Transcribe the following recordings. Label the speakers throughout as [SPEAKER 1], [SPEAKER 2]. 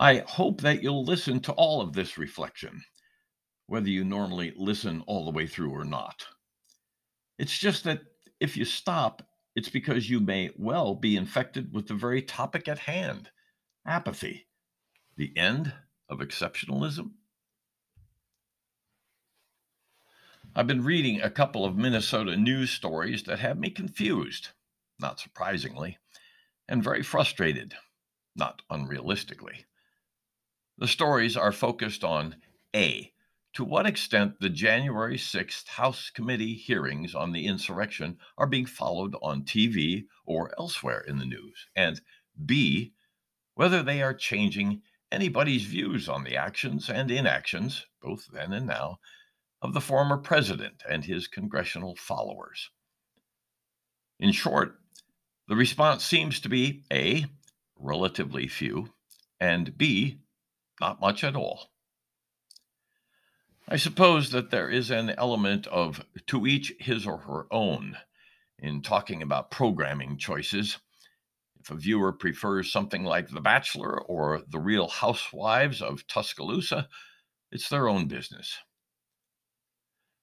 [SPEAKER 1] I hope that you'll listen to all of this reflection, whether you normally listen all the way through or not. It's just that if you stop, it's because you may well be infected with the very topic at hand apathy, the end of exceptionalism. I've been reading a couple of Minnesota news stories that have me confused, not surprisingly, and very frustrated, not unrealistically. The stories are focused on A, to what extent the January 6th House committee hearings on the insurrection are being followed on TV or elsewhere in the news, and B, whether they are changing anybody's views on the actions and inactions, both then and now, of the former president and his congressional followers. In short, the response seems to be A, relatively few, and B, not much at all. I suppose that there is an element of to each his or her own in talking about programming choices. If a viewer prefers something like The Bachelor or The Real Housewives of Tuscaloosa, it's their own business.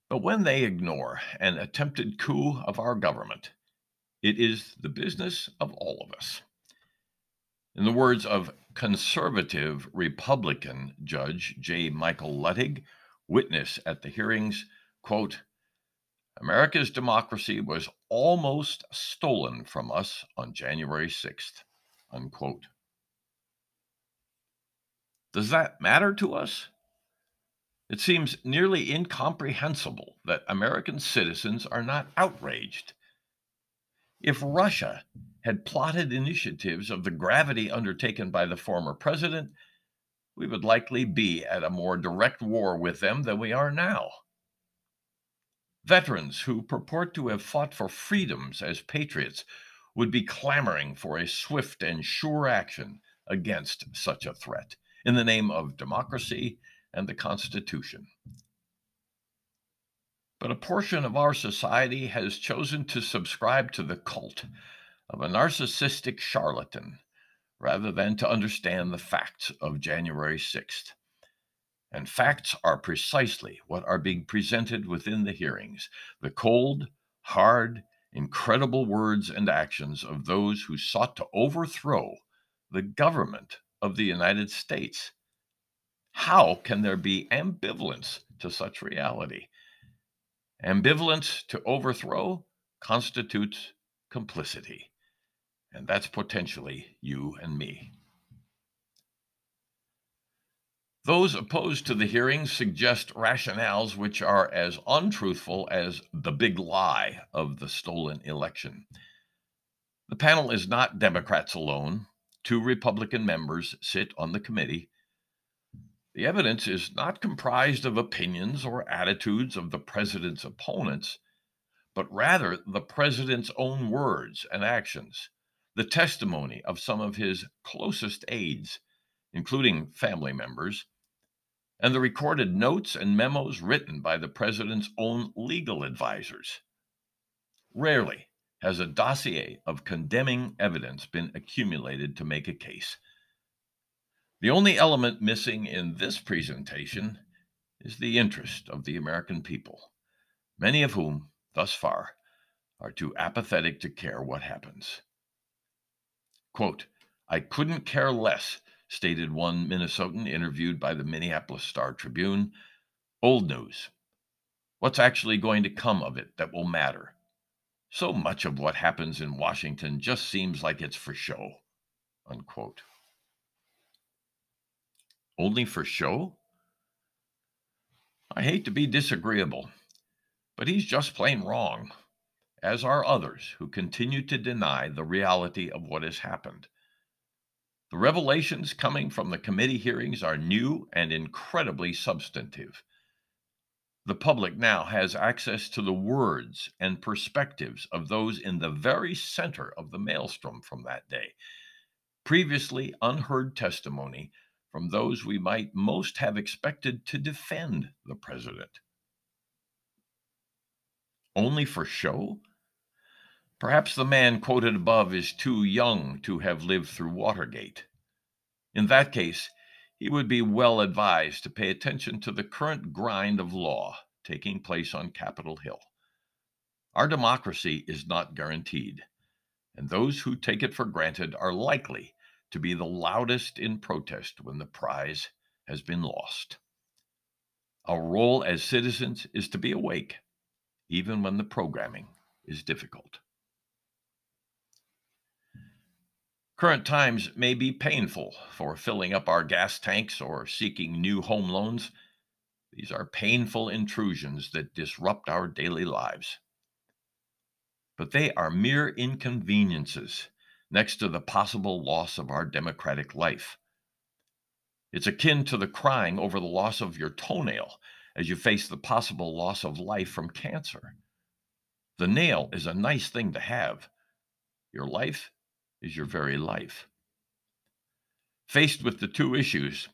[SPEAKER 1] But when they ignore an attempted coup of our government, it is the business of all of us. In the words of conservative Republican Judge J. Michael Luttig, witness at the hearings, quote, America's democracy was almost stolen from us on January 6th, unquote. Does that matter to us? It seems nearly incomprehensible that American citizens are not outraged. If Russia had plotted initiatives of the gravity undertaken by the former president, we would likely be at a more direct war with them than we are now. Veterans who purport to have fought for freedoms as patriots would be clamoring for a swift and sure action against such a threat in the name of democracy and the Constitution. But a portion of our society has chosen to subscribe to the cult of a narcissistic charlatan rather than to understand the facts of January 6th. And facts are precisely what are being presented within the hearings the cold, hard, incredible words and actions of those who sought to overthrow the government of the United States. How can there be ambivalence to such reality? Ambivalence to overthrow constitutes complicity and that's potentially you and me. Those opposed to the hearings suggest rationales which are as untruthful as the big lie of the stolen election. The panel is not Democrats alone. Two Republican members sit on the committee. The evidence is not comprised of opinions or attitudes of the president's opponents, but rather the president's own words and actions the testimony of some of his closest aides, including family members, and the recorded notes and memos written by the president's own legal advisors. Rarely has a dossier of condemning evidence been accumulated to make a case. The only element missing in this presentation is the interest of the American people, many of whom, thus far, are too apathetic to care what happens. Quote, I couldn't care less, stated one Minnesotan interviewed by the Minneapolis Star Tribune. Old news. What's actually going to come of it that will matter? So much of what happens in Washington just seems like it's for show. Unquote. Only for show? I hate to be disagreeable, but he's just plain wrong as are others who continue to deny the reality of what has happened. The revelations coming from the committee hearings are new and incredibly substantive. The public now has access to the words and perspectives of those in the very center of the maelstrom from that day. Previously unheard testimony from those we might most have expected to defend the president. Only for show? Perhaps the man quoted above is too young to have lived through Watergate. In that case, he would be well advised to pay attention to the current grind of law taking place on Capitol Hill. Our democracy is not guaranteed, and those who take it for granted are likely to be the loudest in protest when the prize has been lost. Our role as citizens is to be awake, even when the programming is difficult. Current times may be painful for filling up our gas tanks or seeking new home loans. These are painful intrusions that disrupt our daily lives. But they are mere inconveniences next to the possible loss of our democratic life. It's akin to the crying over the loss of your toenail as you face the possible loss of life from cancer. The nail is a nice thing to have. Your life is your very life. Faced with the two issues,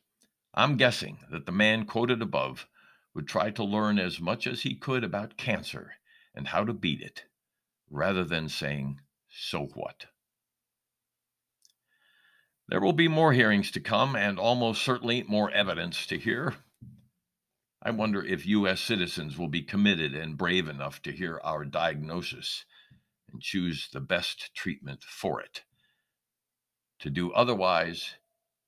[SPEAKER 1] I'm guessing that the man quoted above would try to learn as much as he could about cancer and how to beat it, rather than saying, So what? There will be more hearings to come and almost certainly more evidence to hear. I wonder if U.S. citizens will be committed and brave enough to hear our diagnosis and choose the best treatment for it. To do otherwise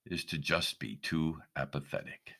[SPEAKER 1] is to just be too apathetic.